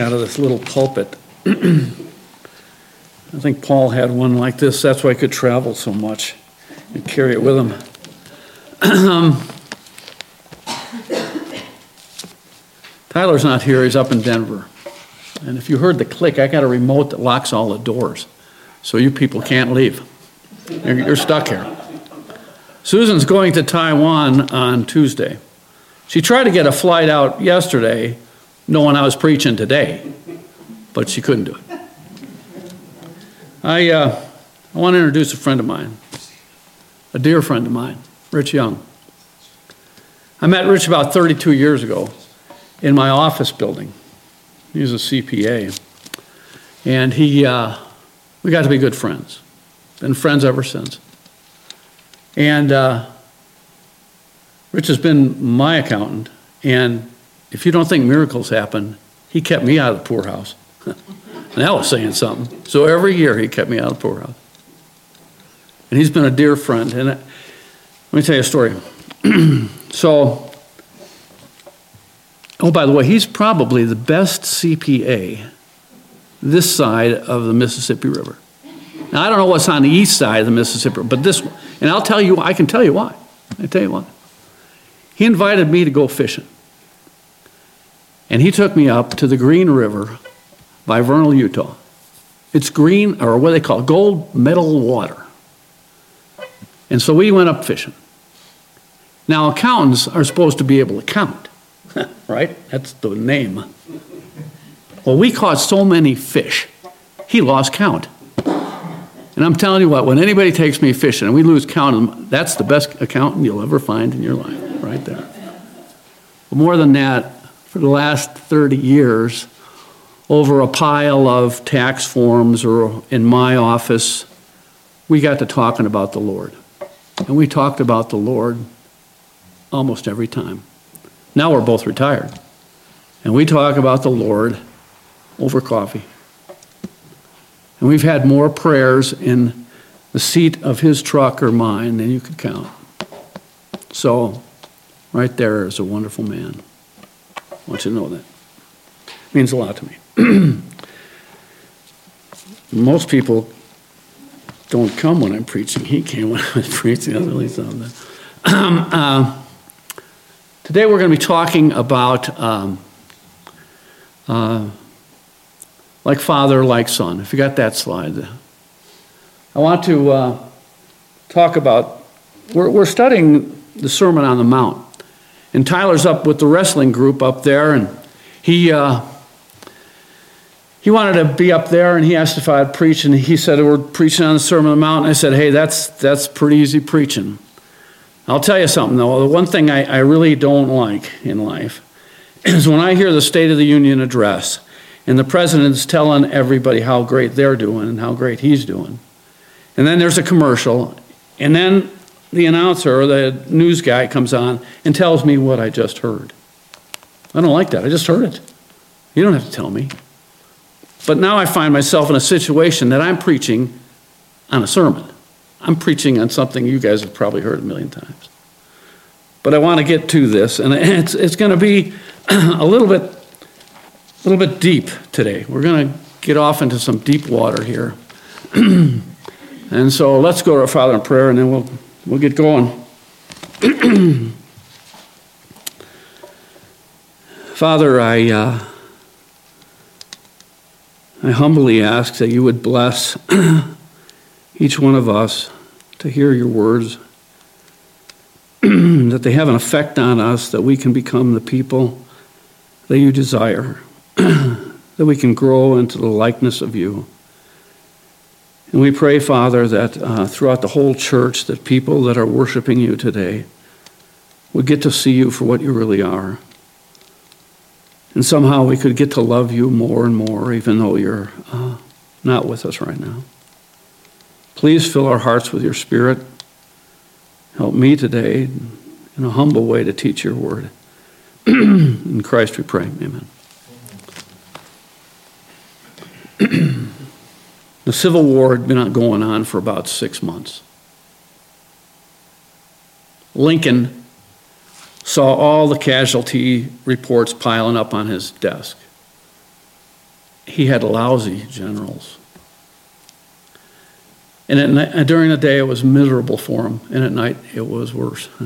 out of this little pulpit. I think Paul had one like this. That's why he could travel so much and carry it with him. Tyler's not here. He's up in Denver. And if you heard the click, I got a remote that locks all the doors. So you people can't leave. You're, you're stuck here. Susan's going to Taiwan on Tuesday. She tried to get a flight out yesterday, knowing I was preaching today, but she couldn't do it. I, uh, I want to introduce a friend of mine, a dear friend of mine, Rich Young. I met Rich about 32 years ago in my office building. He was a CPA. And he, uh, we got to be good friends. Been friends ever since. And uh, Rich has been my accountant. And if you don't think miracles happen, he kept me out of the poorhouse. and that was saying something. So every year he kept me out of the poorhouse. And he's been a dear friend. And uh, let me tell you a story. so, oh, by the way, he's probably the best CPA this side of the Mississippi River. Now, I don't know what's on the east side of the Mississippi, but this one, and I'll tell you, I can tell you why. I tell you why. He invited me to go fishing. And he took me up to the Green River by Vernal, Utah. It's green, or what they call it, gold medal water. And so we went up fishing. Now, accountants are supposed to be able to count, right? That's the name. Well, we caught so many fish, he lost count. And I'm telling you what, when anybody takes me fishing and we lose count that's the best accountant you'll ever find in your life, right there. But more than that, for the last 30 years, over a pile of tax forms or in my office, we got to talking about the Lord. And we talked about the Lord almost every time. Now we're both retired. And we talk about the Lord over coffee. And we've had more prayers in the seat of his truck or mine than you could count. So, right there is a wonderful man. I want you to know that. It means a lot to me. Most people don't come when I'm preaching. He came when I was preaching. That's really something. Um, uh, today we're going to be talking about um, uh, like father, like son. If you got that slide. I want to uh, talk about, we're, we're studying the Sermon on the Mount. And Tyler's up with the wrestling group up there, and he, uh, he wanted to be up there, and he asked if I'd preach, and he said, We're preaching on the Sermon on the Mount. And I said, Hey, that's, that's pretty easy preaching. I'll tell you something, though. The one thing I, I really don't like in life is when I hear the State of the Union address and the president's telling everybody how great they're doing and how great he's doing. And then there's a commercial, and then the announcer or the news guy comes on and tells me what I just heard. I don't like that. I just heard it. You don't have to tell me. But now I find myself in a situation that I'm preaching on a sermon. I'm preaching on something you guys have probably heard a million times. But I want to get to this, and it's, it's going to be a little bit a little bit deep today. We're going to get off into some deep water here. and so let's go to our Father in prayer and then we'll, we'll get going. Father, I, uh, I humbly ask that you would bless each one of us to hear your words, that they have an effect on us, that we can become the people that you desire. that we can grow into the likeness of you. And we pray, Father, that uh, throughout the whole church, that people that are worshiping you today would get to see you for what you really are. And somehow we could get to love you more and more, even though you're uh, not with us right now. Please fill our hearts with your Spirit. Help me today in a humble way to teach your word. in Christ we pray. Amen. the Civil War had been going on for about six months. Lincoln saw all the casualty reports piling up on his desk. he had lousy generals. And night, uh, during the day, it was miserable for him, and at night, it was worse.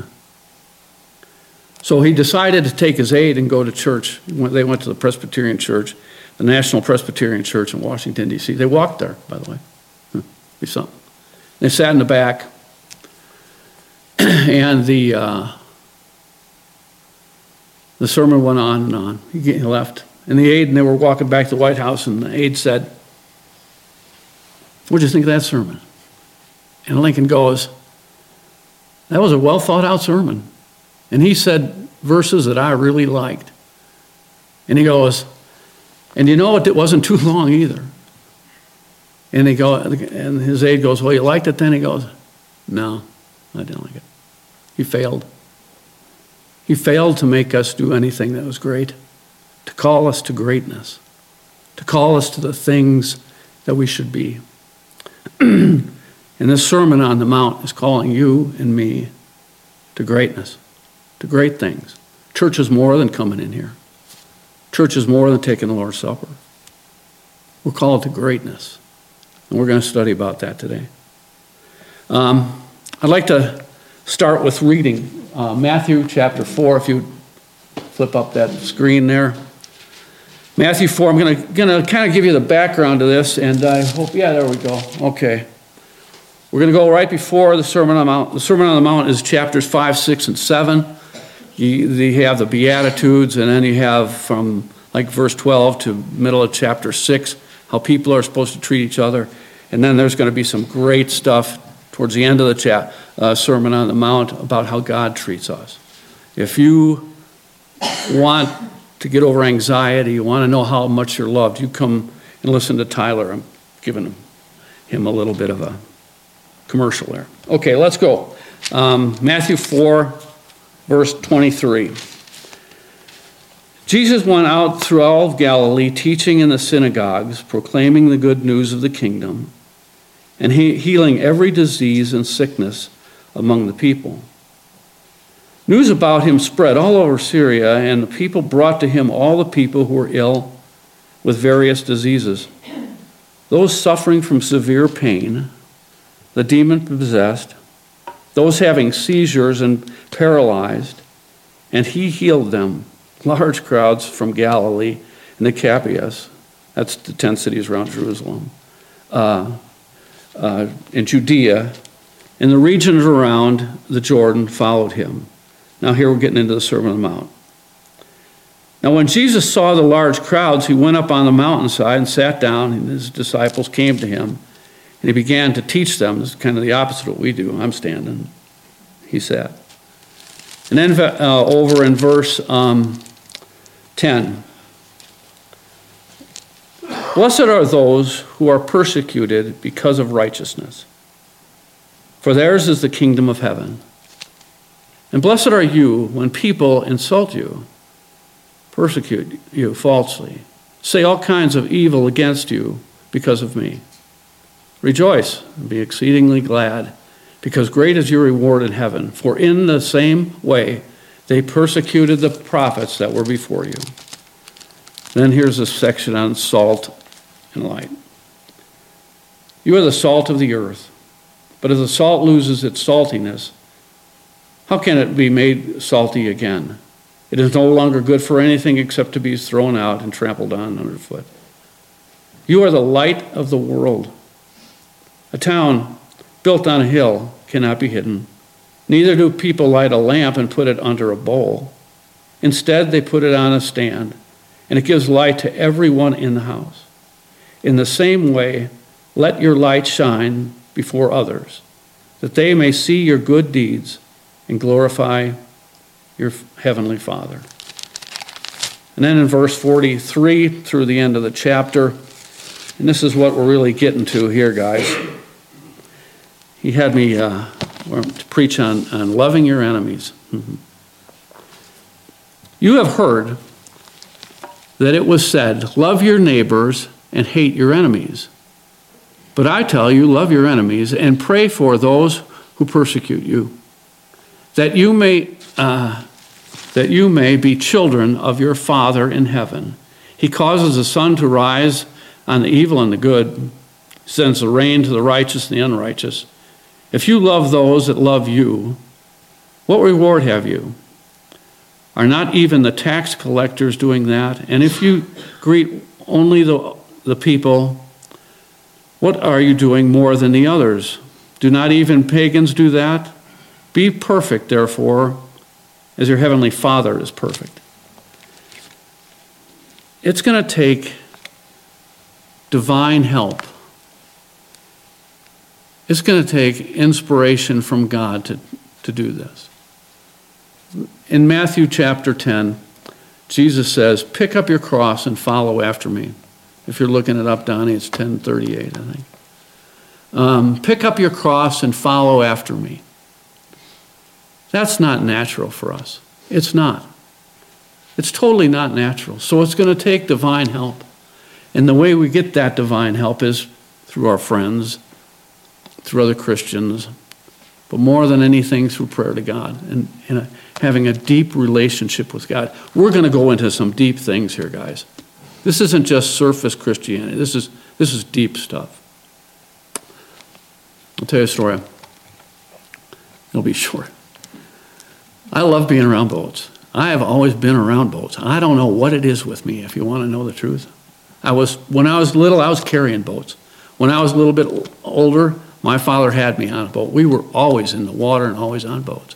So he decided to take his aide and go to church. They went to the Presbyterian Church, the National Presbyterian Church in Washington, D.C. They walked there, by the way. Be something. They sat in the back, and the uh, the sermon went on and on. He left, and the aide and they were walking back to the White House, and the aide said, "What do you think of that sermon?" And Lincoln goes, "That was a well thought out sermon." And he said verses that I really liked. And he goes, and you know what? It wasn't too long either. And he go, and his aide goes, well, you liked it then? He goes, no, I didn't like it. He failed. He failed to make us do anything that was great, to call us to greatness, to call us to the things that we should be. and this Sermon on the Mount is calling you and me to greatness to great things. Church is more than coming in here. Church is more than taking the Lord's Supper. We're called to greatness. And we're going to study about that today. Um, I'd like to start with reading uh, Matthew chapter 4. If you flip up that screen there. Matthew 4, I'm going to, going to kind of give you the background to this, and I hope, yeah, there we go. Okay. We're going to go right before the Sermon on the Mount. The Sermon on the Mount is chapters 5, 6, and 7 you, you have the Beatitudes, and then you have from like verse 12 to middle of chapter 6 how people are supposed to treat each other. And then there's going to be some great stuff towards the end of the chat, uh, Sermon on the Mount about how God treats us. If you want to get over anxiety, you want to know how much you're loved, you come and listen to Tyler. I'm giving him, a little bit of a commercial there. Okay, let's go. Um, Matthew 4, verse 23. Jesus went out through all of Galilee, teaching in the synagogues, proclaiming the good news of the kingdom, and he- healing every disease and sickness among the people. News about him spread all over Syria, and the people brought to him all the people who were ill with various diseases. Those suffering from severe pain, the demon possessed, those having seizures and paralyzed, and he healed them. Large crowds from Galilee and Decapolis, that's the 10 cities around Jerusalem, uh, uh, in Judea, and the regions around the Jordan followed him. Now, here we're getting into the Sermon on the Mount. Now, when Jesus saw the large crowds, he went up on the mountainside and sat down, and his disciples came to him. And he began to teach them. This is kind of the opposite of what we do. I'm standing. He sat. And then uh, over in verse um, 10 Blessed are those who are persecuted because of righteousness, for theirs is the kingdom of heaven. And blessed are you when people insult you, persecute you falsely, say all kinds of evil against you because of me. Rejoice and be exceedingly glad, because great is your reward in heaven. For in the same way they persecuted the prophets that were before you. Then here's a section on salt and light. You are the salt of the earth, but if the salt loses its saltiness, how can it be made salty again? It is no longer good for anything except to be thrown out and trampled on underfoot. You are the light of the world. A town built on a hill cannot be hidden. Neither do people light a lamp and put it under a bowl. Instead, they put it on a stand, and it gives light to everyone in the house. In the same way, let your light shine before others, that they may see your good deeds and glorify your heavenly Father. And then in verse 43 through the end of the chapter, and this is what we're really getting to here, guys he had me uh, to preach on, on loving your enemies. Mm-hmm. You have heard that it was said, Love your neighbors and hate your enemies. But I tell you, love your enemies and pray for those who persecute you, that you may, uh, that you may be children of your Father in heaven. He causes the sun to rise on the evil and the good, sends the rain to the righteous and the unrighteous. If you love those that love you, what reward have you? Are not even the tax collectors doing that? And if you greet only the, the people, what are you doing more than the others? Do not even pagans do that? Be perfect, therefore, as your heavenly Father is perfect. It's going to take divine help. It's going to take inspiration from God to, to do this. In Matthew chapter 10, Jesus says, Pick up your cross and follow after me. If you're looking it up, Donnie, it's 1038, I think. Um, pick up your cross and follow after me. That's not natural for us. It's not. It's totally not natural. So it's going to take divine help. And the way we get that divine help is through our friends, through other Christians, but more than anything through prayer to God and, and a, having a deep relationship with God. We're going to go into some deep things here, guys. This isn't just surface Christianity. This is, this is deep stuff. I'll tell you a story. It'll be short. I love being around boats. I have always been around boats. I don't know what it is with me, if you want to know the truth. I was, when I was little, I was carrying boats. When I was a little bit older, my father had me on a boat. We were always in the water and always on boats.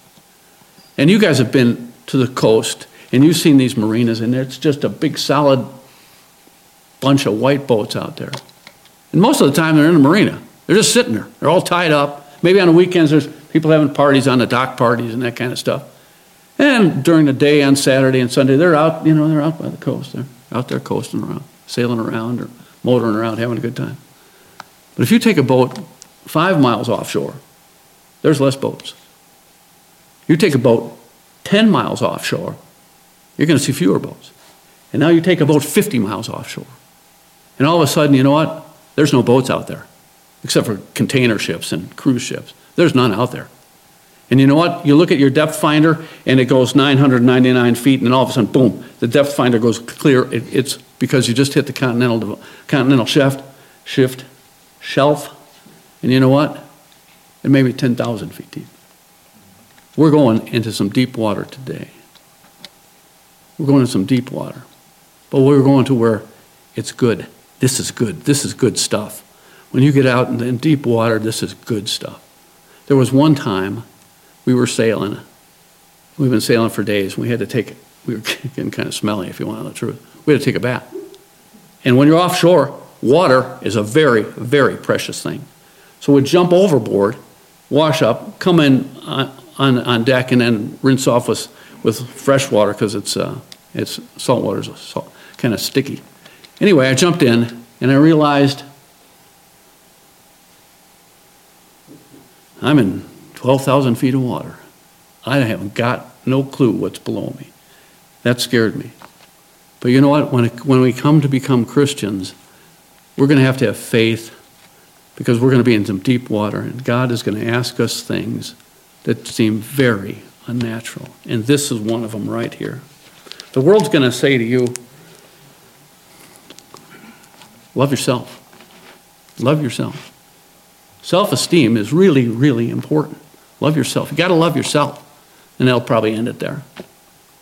And you guys have been to the coast and you've seen these marinas, and it's just a big solid bunch of white boats out there. And most of the time, they're in the marina. They're just sitting there. They're all tied up. Maybe on the weekends, there's people having parties on the dock parties and that kind of stuff. And during the day on Saturday and Sunday, they're out, you know, they're out by the coast. They're out there coasting around, sailing around or motoring around, having a good time. But if you take a boat five miles offshore, there's less boats. You take a boat 10 miles offshore, you're going to see fewer boats. And now you take a boat 50 miles offshore. And all of a sudden, you know what? There's no boats out there, except for container ships and cruise ships. There's none out there. And you know what? You look at your depth finder and it goes 999 feet, and then all of a sudden, boom, the depth finder goes clear. It, it's because you just hit the continental, continental shift, shift, shelf, and you know what? It may be 10,000 feet deep. We're going into some deep water today. We're going into some deep water. But we're going to where it's good. This is good. This is good stuff. When you get out in deep water, this is good stuff. There was one time we were sailing. We've been sailing for days. We had to take, we were getting kind of smelly, if you want to know the truth. We had to take a bath. And when you're offshore, water is a very, very precious thing. So we'd jump overboard, wash up, come in on, on, on deck, and then rinse off with, with fresh water because it's, uh, it's salt water is salt, kind of sticky. Anyway, I jumped in and I realized I'm in 12,000 feet of water. I haven't got no clue what's below me. That scared me. But you know what? When, it, when we come to become Christians, we're going to have to have faith because we're going to be in some deep water, and God is going to ask us things that seem very unnatural. And this is one of them right here. The world's going to say to you, Love yourself. Love yourself. Self esteem is really, really important. Love yourself. You got to love yourself. And they'll probably end it there.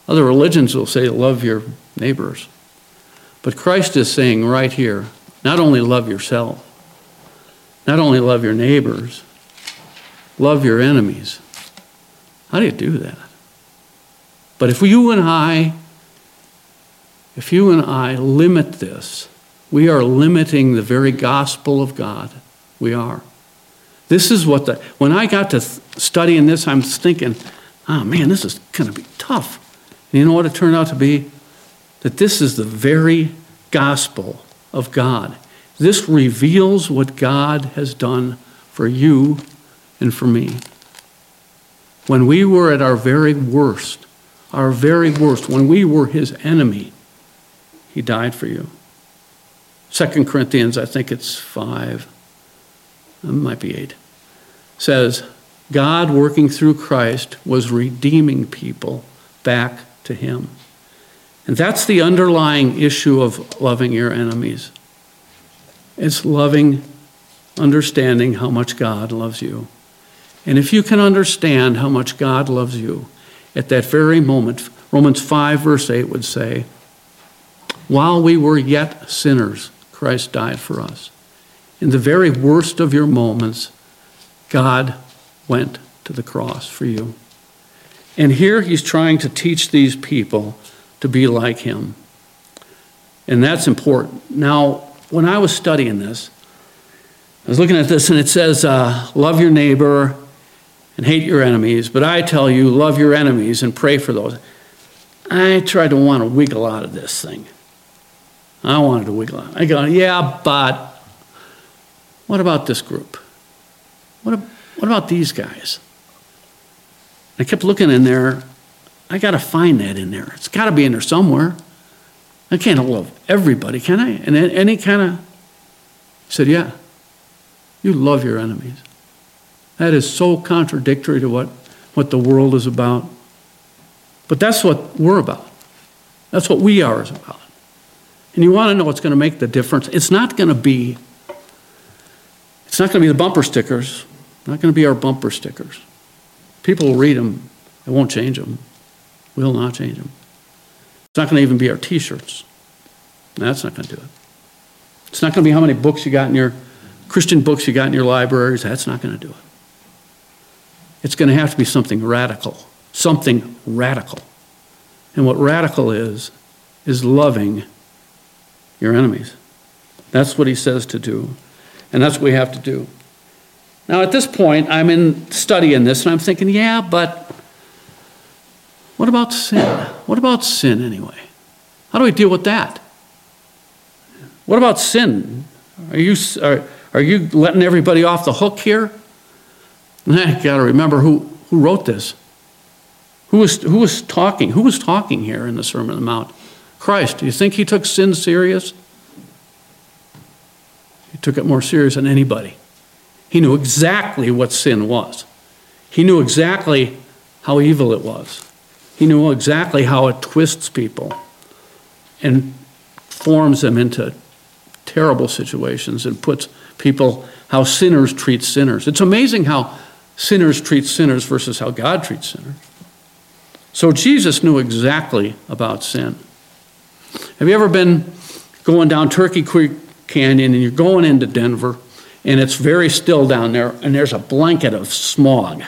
Other religions will say, Love your neighbors. But Christ is saying right here, not only love yourself, not only love your neighbors, love your enemies. How do you do that? But if you and I, if you and I limit this, we are limiting the very gospel of God. We are. This is what the, when I got to studying this, I'm thinking, oh man, this is going to be tough. And you know what it turned out to be? That this is the very gospel of God. This reveals what God has done for you and for me. When we were at our very worst, our very worst, when we were his enemy, he died for you. Second Corinthians, I think it's 5, it might be 8, says, God working through Christ was redeeming people back to him. And that's the underlying issue of loving your enemies. It's loving, understanding how much God loves you. And if you can understand how much God loves you, at that very moment, Romans 5, verse 8 would say, While we were yet sinners, Christ died for us. In the very worst of your moments, God went to the cross for you. And here he's trying to teach these people to be like him. And that's important. Now, when I was studying this, I was looking at this and it says, uh, Love your neighbor and hate your enemies. But I tell you, love your enemies and pray for those. I tried to want to wiggle out of this thing. I wanted to wiggle out. I go, yeah, but what about this group? What, what about these guys? I kept looking in there. I got to find that in there. It's got to be in there somewhere. I can't love everybody, can I? And any kind of. said, yeah. You love your enemies. That is so contradictory to what, what the world is about. But that's what we're about. That's what we are is about. And you want to know what's going to make the difference? It's not going to be it's not going to be the bumper stickers. Not going to be our bumper stickers. People will read them. It won't change them. Will not change them. It's not going to even be our T-shirts. That's not going to do it. It's not going to be how many books you got in your Christian books you got in your libraries. That's not going to do it. It's going to have to be something radical, something radical. And what radical is, is loving your enemies. That's what he says to do. And that's what we have to do. Now, at this point, I'm in studying this and I'm thinking, yeah, but what about sin? What about sin anyway? How do we deal with that? What about sin? Are you, are, are you letting everybody off the hook here? I got to remember who, who wrote this. Who was, who was talking? Who was talking here in the Sermon on the Mount? Christ. Do you think he took sin serious? He took it more serious than anybody. He knew exactly what sin was. He knew exactly how evil it was. He knew exactly how it twists people and forms them into terrible situations and puts people, how sinners treat sinners. It's amazing how sinners treat sinners versus how God treats sinners. So Jesus knew exactly about sin. Have you ever been going down Turkey Creek Canyon and you're going into Denver and it's very still down there and there's a blanket of smog?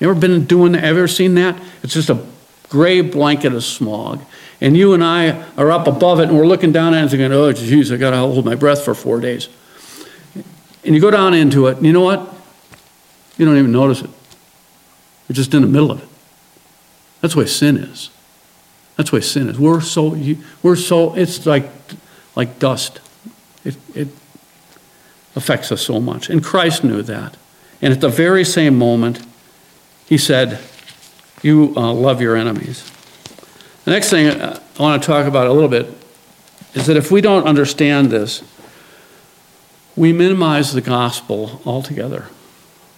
You ever been doing? Ever seen that? It's just a gray blanket of smog. And you and I are up above it and we're looking down at it and thinking, oh, geez, I got to hold my breath for four days. And you go down into it, and you know what? You don't even notice it. You're just in the middle of it. That's way sin is. That's way sin is. We're so, we're so, it's like, like dust. It, it affects us so much. And Christ knew that. And at the very same moment, he said, You uh, love your enemies. The next thing I want to talk about a little bit is that if we don't understand this, we minimize the gospel altogether.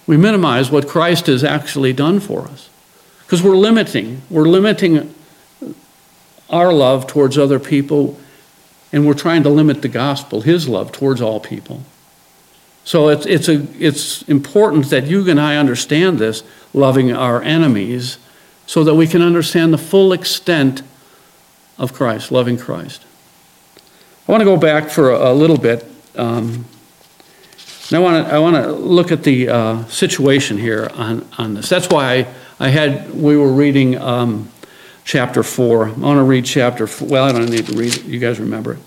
We minimize what Christ has actually done for us. Because we're limiting, we're limiting our love towards other people, and we're trying to limit the gospel, his love towards all people. So it's, it's, a, it's important that you and I understand this, loving our enemies, so that we can understand the full extent of Christ, loving Christ. I want to go back for a, a little bit. Um, I want to I want to look at the uh, situation here on, on this. That's why I, I had we were reading um, chapter four. I want to read chapter. Four. Well, I don't need to read it. You guys remember it.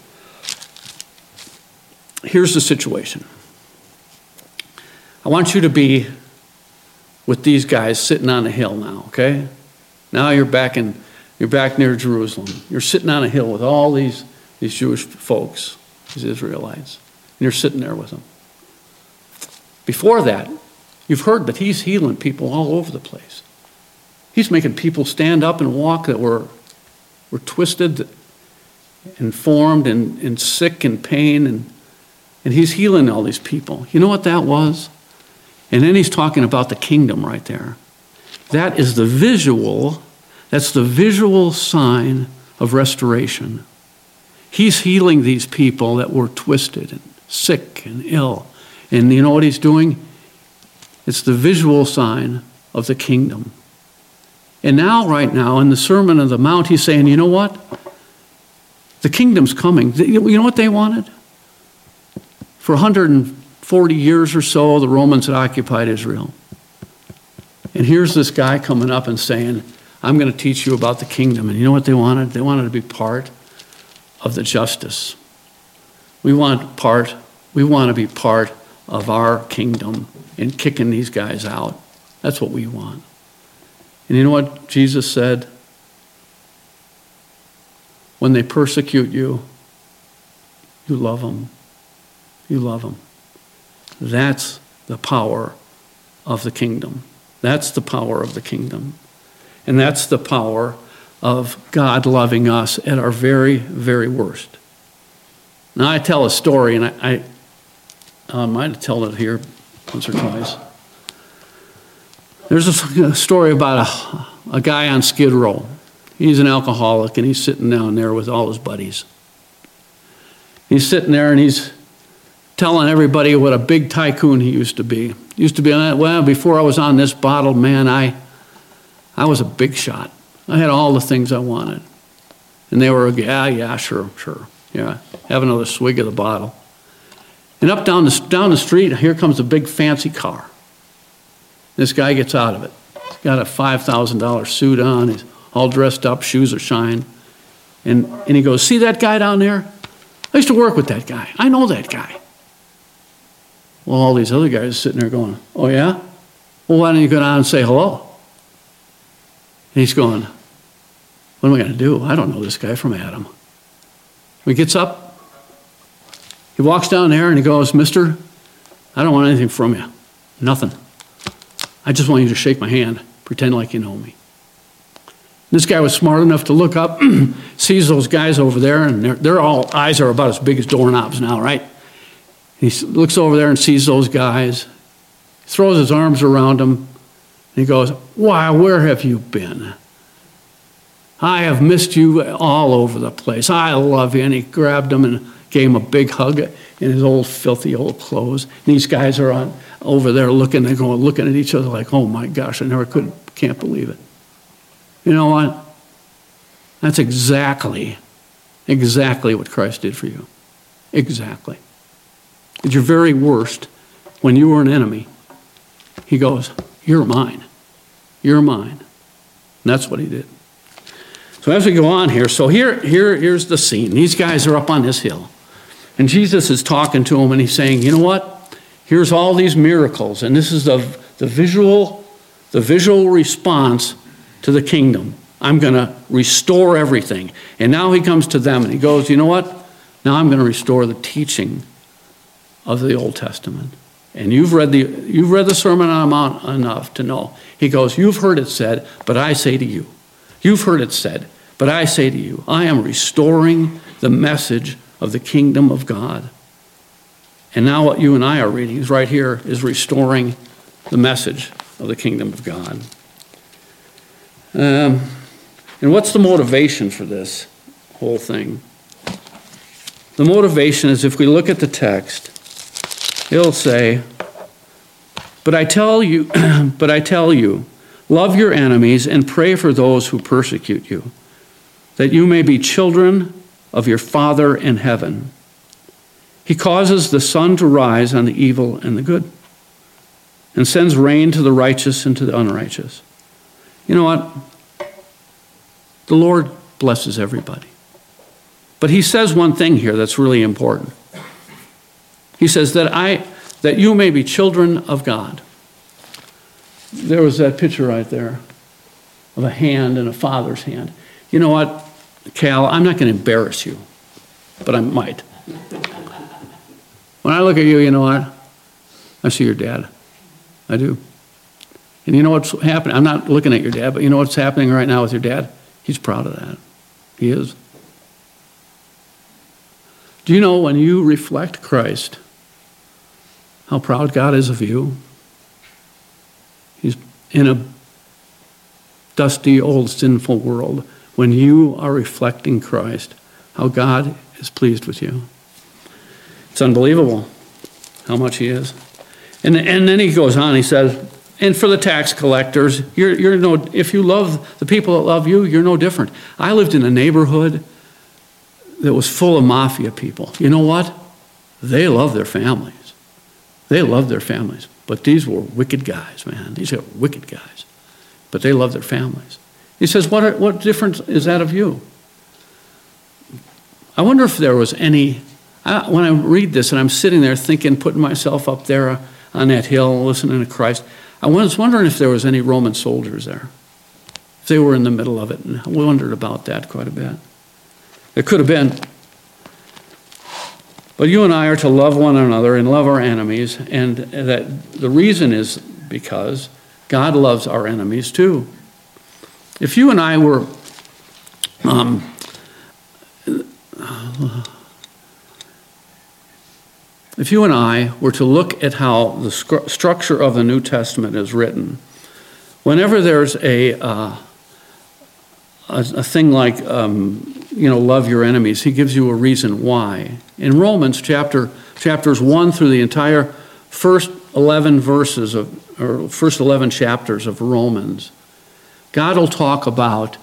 Here's the situation. I want you to be with these guys sitting on a hill now. Okay, now you're back in you're back near Jerusalem. You're sitting on a hill with all these these Jewish folks, these Israelites, and you're sitting there with them. Before that, you've heard that he's healing people all over the place. He's making people stand up and walk that were, were twisted and formed and, and sick and pain, and, and he's healing all these people. You know what that was? And then he's talking about the kingdom right there. That is the visual, that's the visual sign of restoration. He's healing these people that were twisted and sick and ill. And you know what he's doing? It's the visual sign of the kingdom. And now, right now, in the Sermon on the Mount, he's saying, you know what? The kingdom's coming. You know what they wanted? For 140 years or so, the Romans had occupied Israel. And here's this guy coming up and saying, I'm going to teach you about the kingdom. And you know what they wanted? They wanted to be part of the justice. We want part, we want to be part of our kingdom in kicking these guys out. That's what we want. And you know what Jesus said? When they persecute you, you love them. You love them. That's the power of the kingdom. That's the power of the kingdom. And that's the power of God loving us at our very, very worst. Now, I tell a story, and I, I, um, might have told it here once or twice. There's a story about a, a guy on Skid Row. He's an alcoholic, and he's sitting down there with all his buddies. He's sitting there and he's telling everybody what a big tycoon he used to be. Used to be, on that. well, before I was on this bottle, man, I, I was a big shot. I had all the things I wanted. And they were, yeah, yeah, sure, sure. Yeah, have another swig of the bottle. And up down the, down the street, here comes a big fancy car. This guy gets out of it. He's got a $5,000 suit on. He's all dressed up, shoes are shine. And, and he goes, See that guy down there? I used to work with that guy. I know that guy. Well, all these other guys are sitting there going, Oh, yeah? Well, why don't you go down and say hello? And he's going, What am I going to do? I don't know this guy from Adam. He gets up, he walks down there and he goes, Mister, I don't want anything from you. Nothing. I just want you to shake my hand, pretend like you know me. This guy was smart enough to look up, sees those guys over there, and they're, they're all eyes are about as big as doorknobs now, right? He looks over there and sees those guys, He throws his arms around them, and he goes, Why, where have you been? I have missed you all over the place. I love you. And he grabbed him and gave him a big hug in his old filthy old clothes. And these guys are on over there looking and going, looking at each other like, oh my gosh, I never could, can't believe it. You know what? That's exactly, exactly what Christ did for you. Exactly. At your very worst, when you were an enemy, he goes, You're mine. You're mine. And that's what he did. So as we go on here, so here, here, here's the scene. These guys are up on this hill. And Jesus is talking to them and he's saying, You know what? Here's all these miracles, and this is the, the visual, the visual response to the kingdom. I'm going to restore everything. And now he comes to them and he goes, You know what? Now I'm going to restore the teaching of the Old Testament. And you've read the, you've read the Sermon on the Mount enough to know. He goes, You've heard it said, but I say to you. You've heard it said, but I say to you, I am restoring the message of the kingdom of God. And now, what you and I are reading is right here is restoring the message of the kingdom of God. Um, and what's the motivation for this whole thing? The motivation is if we look at the text, it'll say, But I tell you, but I tell you, love your enemies and pray for those who persecute you, that you may be children of your Father in heaven. He causes the sun to rise on the evil and the good, and sends rain to the righteous and to the unrighteous. You know what? The Lord blesses everybody. But he says one thing here that's really important. He says that I that you may be children of God. There was that picture right there of a hand and a father's hand. You know what, Cal, I'm not going to embarrass you, but I might. When I look at you, you know what? I see your dad. I do. And you know what's happening? I'm not looking at your dad, but you know what's happening right now with your dad? He's proud of that. He is. Do you know when you reflect Christ, how proud God is of you? He's in a dusty, old, sinful world. When you are reflecting Christ, how God is pleased with you It's unbelievable how much he is. And, and then he goes on, he says, and for the tax collectors, you're, you're no, if you love the people that love you, you're no different. I lived in a neighborhood that was full of mafia people. You know what? They love their families. They love their families. But these were wicked guys, man. These are wicked guys. But they love their families. He says, What, are, what difference is that of you? I wonder if there was any. I, when I read this and I'm sitting there thinking, putting myself up there on that hill, listening to Christ, I was wondering if there was any Roman soldiers there. If they were in the middle of it. And I wondered about that quite a bit. It could have been. But you and I are to love one another and love our enemies. And that the reason is because God loves our enemies too. If you and I were um, if you and I were to look at how the structure of the New Testament is written, whenever there's a, uh, a, thing like, um, you know, love your enemies, he gives you a reason why. In Romans chapter, chapters 1 through the entire first 11 verses of, or first 11 chapters of Romans, God will talk about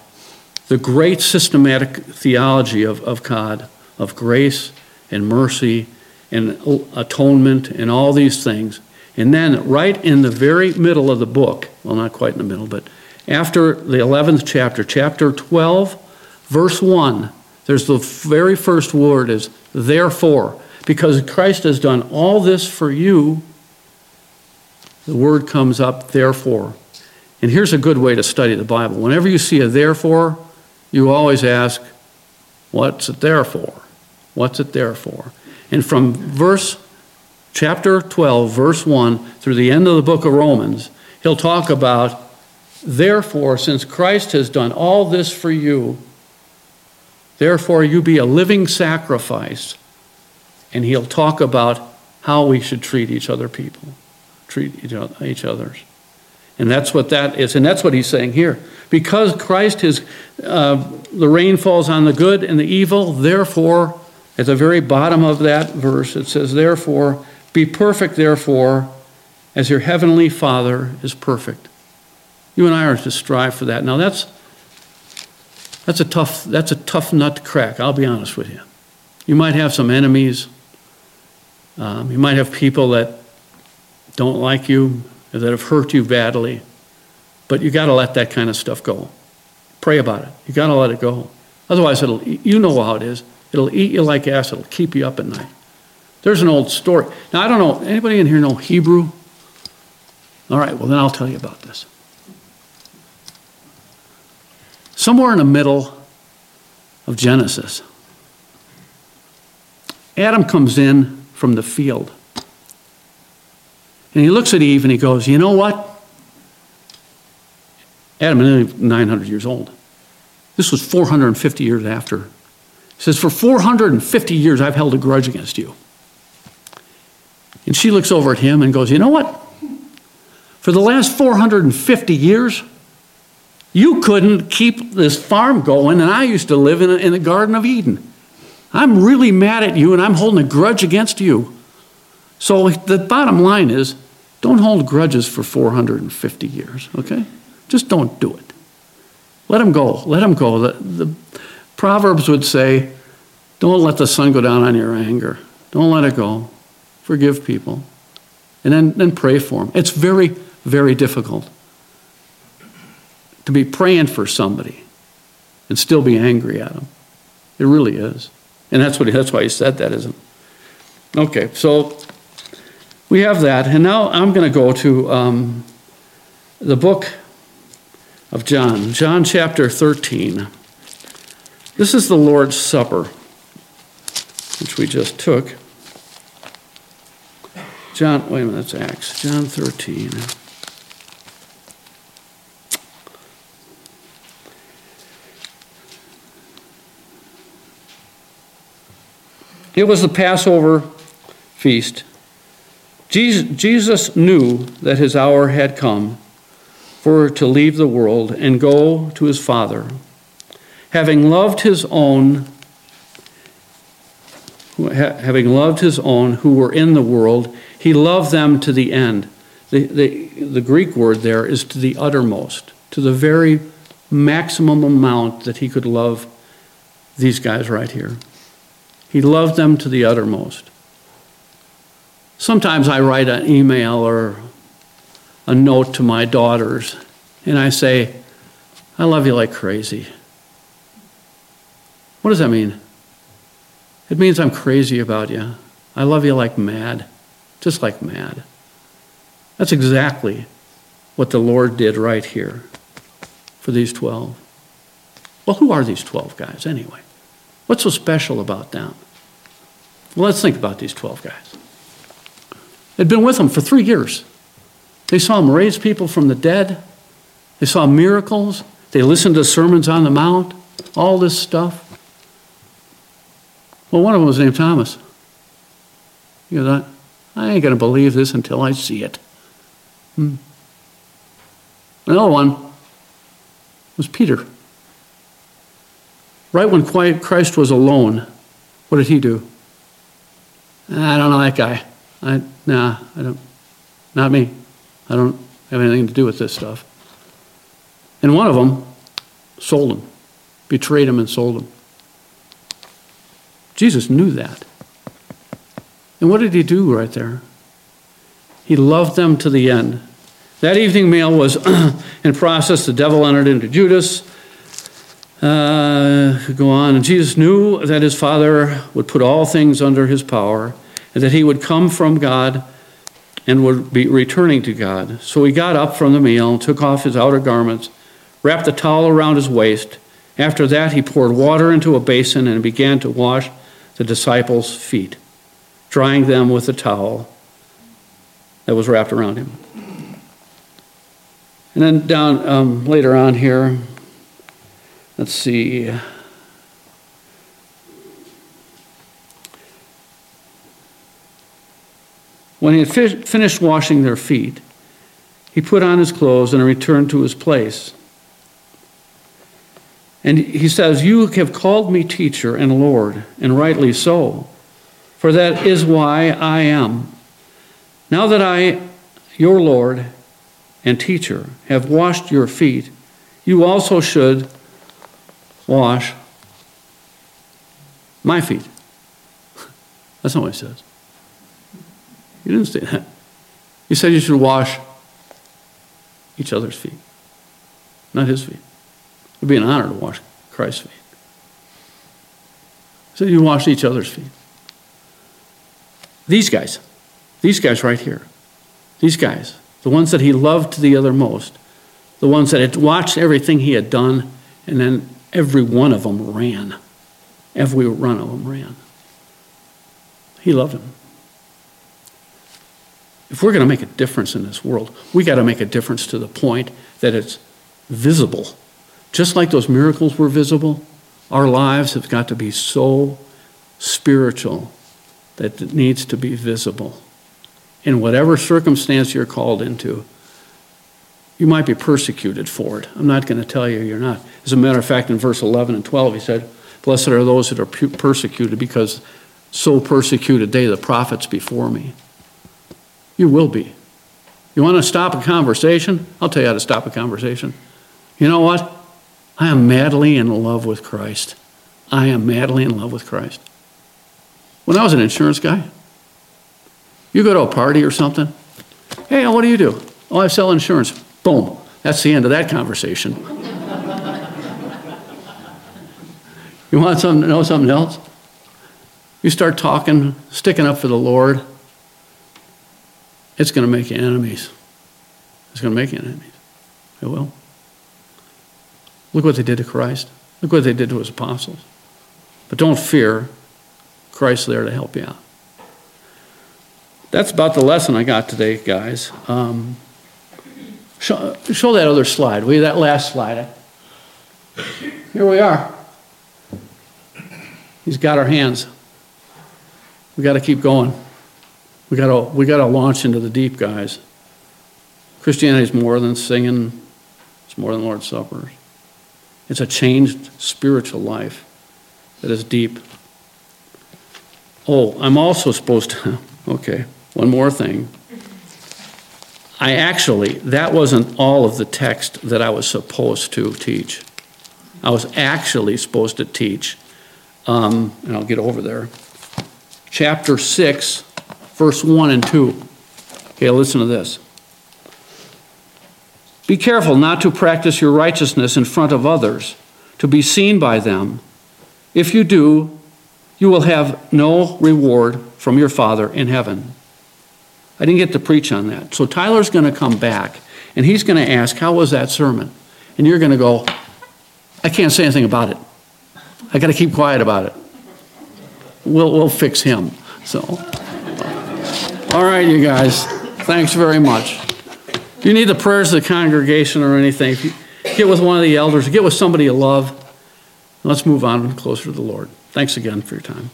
the great systematic theology of, of God, of grace and mercy and atonement and all these things. And then, right in the very middle of the book, well, not quite in the middle, but after the 11th chapter, chapter 12, verse 1, there's the very first word is therefore. Because Christ has done all this for you, the word comes up, therefore. And here's a good way to study the Bible. Whenever you see a therefore, you always ask, what's it there for? What's it there for? And from verse chapter 12, verse 1 through the end of the book of Romans, he'll talk about, therefore, since Christ has done all this for you, therefore you be a living sacrifice. And he'll talk about how we should treat each other people, treat each others. And that's what that is. And that's what he's saying here. Because Christ is, uh, the rain falls on the good and the evil, therefore at the very bottom of that verse, it says, Therefore, be perfect, therefore, as your heavenly Father is perfect. You and I are to strive for that. Now, that's, that's, a tough, that's a tough nut to crack, I'll be honest with you. You might have some enemies. Um, you might have people that don't like you, that have hurt you badly. But you got to let that kind of stuff go. Pray about it. You got to let it go. Otherwise, it'll, you know how it is. It'll eat you like acid. It'll keep you up at night. There's an old story. Now, I don't know, anybody in here know Hebrew? All right, well, then I'll tell you about this. Somewhere in the middle of Genesis, Adam comes in from the field. And he looks at Eve and he goes, You know what? Adam is 900 years old. This was 450 years after he says, For 450 years, I've held a grudge against you. And she looks over at him and goes, You know what? For the last 450 years, you couldn't keep this farm going, and I used to live in, a, in the Garden of Eden. I'm really mad at you, and I'm holding a grudge against you. So the bottom line is don't hold grudges for 450 years, okay? Just don't do it. Let them go. Let them go. The, the, Proverbs would say, don't let the sun go down on your anger. Don't let it go. Forgive people. And then, then pray for them. It's very, very difficult to be praying for somebody and still be angry at them. It really is. And that's, what, that's why he said that, isn't it? Okay, so we have that. And now I'm going to go to um, the book of John, John chapter 13. This is the Lord's Supper, which we just took. John, wait a minute, that's Acts. John 13. It was the Passover feast. Jesus knew that his hour had come for to leave the world and go to his Father having loved his own having loved his own who were in the world, he loved them to the end. The, the, the Greek word there is to the uttermost, to the very maximum amount that he could love these guys right here. He loved them to the uttermost. Sometimes I write an email or a note to my daughters and I say, I love you like crazy. What does that mean? It means I'm crazy about you. I love you like mad, just like mad. That's exactly what the Lord did right here for these 12. Well, who are these 12 guys anyway? What's so special about them? Well, let's think about these 12 guys. They'd been with him for three years. They saw him raise people from the dead, they saw miracles, they listened to sermons on the Mount, all this stuff. Well, one of them was named Thomas. You know, I ain't going to believe this until I see it. Hmm. Another one was Peter. Right when Christ was alone, what did he do? I don't know that guy. I, nah, I don't, not me. I don't have anything to do with this stuff. And one of them sold him, betrayed him, and sold him. Jesus knew that. And what did he do right there? He loved them to the end. That evening meal was in process. The devil entered into Judas. Uh, go on. And Jesus knew that his Father would put all things under his power and that he would come from God and would be returning to God. So he got up from the meal, took off his outer garments, wrapped the towel around his waist. After that, he poured water into a basin and began to wash the disciples' feet, drying them with a towel that was wrapped around him. And then down um, later on here, let's see. When he had fi- finished washing their feet, he put on his clothes and returned to his place. And he says, You have called me teacher and Lord, and rightly so, for that is why I am. Now that I, your Lord, and teacher have washed your feet, you also should wash my feet. That's not what he says. He didn't say that. He said you should wash each other's feet, not his feet. It would be an honor to wash Christ's feet. Said you wash each other's feet. These guys, these guys right here, these guys, the ones that he loved the most, the ones that had watched everything he had done, and then every one of them ran. Every one of them ran. He loved them. If we're going to make a difference in this world, we got to make a difference to the point that it's visible. Just like those miracles were visible, our lives have got to be so spiritual that it needs to be visible in whatever circumstance you're called into. You might be persecuted for it. I'm not going to tell you you're not. As a matter of fact, in verse 11 and 12, he said, Blessed are those that are persecuted because so persecuted they, the prophets before me. You will be. You want to stop a conversation? I'll tell you how to stop a conversation. You know what? I am madly in love with Christ. I am madly in love with Christ. When I was an insurance guy, you go to a party or something. Hey, what do you do? Oh, I sell insurance. Boom. That's the end of that conversation. you want something to know something else? You start talking, sticking up for the Lord. It's going to make you enemies. It's going to make you enemies. It will. Look what they did to Christ. Look what they did to his apostles. But don't fear. Christ's there to help you out that's about the lesson I got today, guys. Um, show, show, that other slide, will you? That last slide. Here we are. He's got our hands. We got to keep going. We got to we got to launch into the deep, guys. Christianity is more than singing. It's more than Lord's Supper. It's a changed spiritual life that is deep. Oh, I'm also supposed to, okay, one more thing. I actually, that wasn't all of the text that I was supposed to teach. I was actually supposed to teach, um, and I'll get over there, chapter 6, verse 1 and 2. Okay, listen to this. Be careful not to practice your righteousness in front of others, to be seen by them. If you do, you will have no reward from your Father in heaven. I didn't get to preach on that. So Tyler's going to come back and he's going to ask, How was that sermon? And you're going to go, I can't say anything about it. I got to keep quiet about it. We'll, we'll fix him. So, all right, you guys. Thanks very much. If you need the prayers of the congregation or anything, if you get with one of the elders, get with somebody you love. Let's move on closer to the Lord. Thanks again for your time.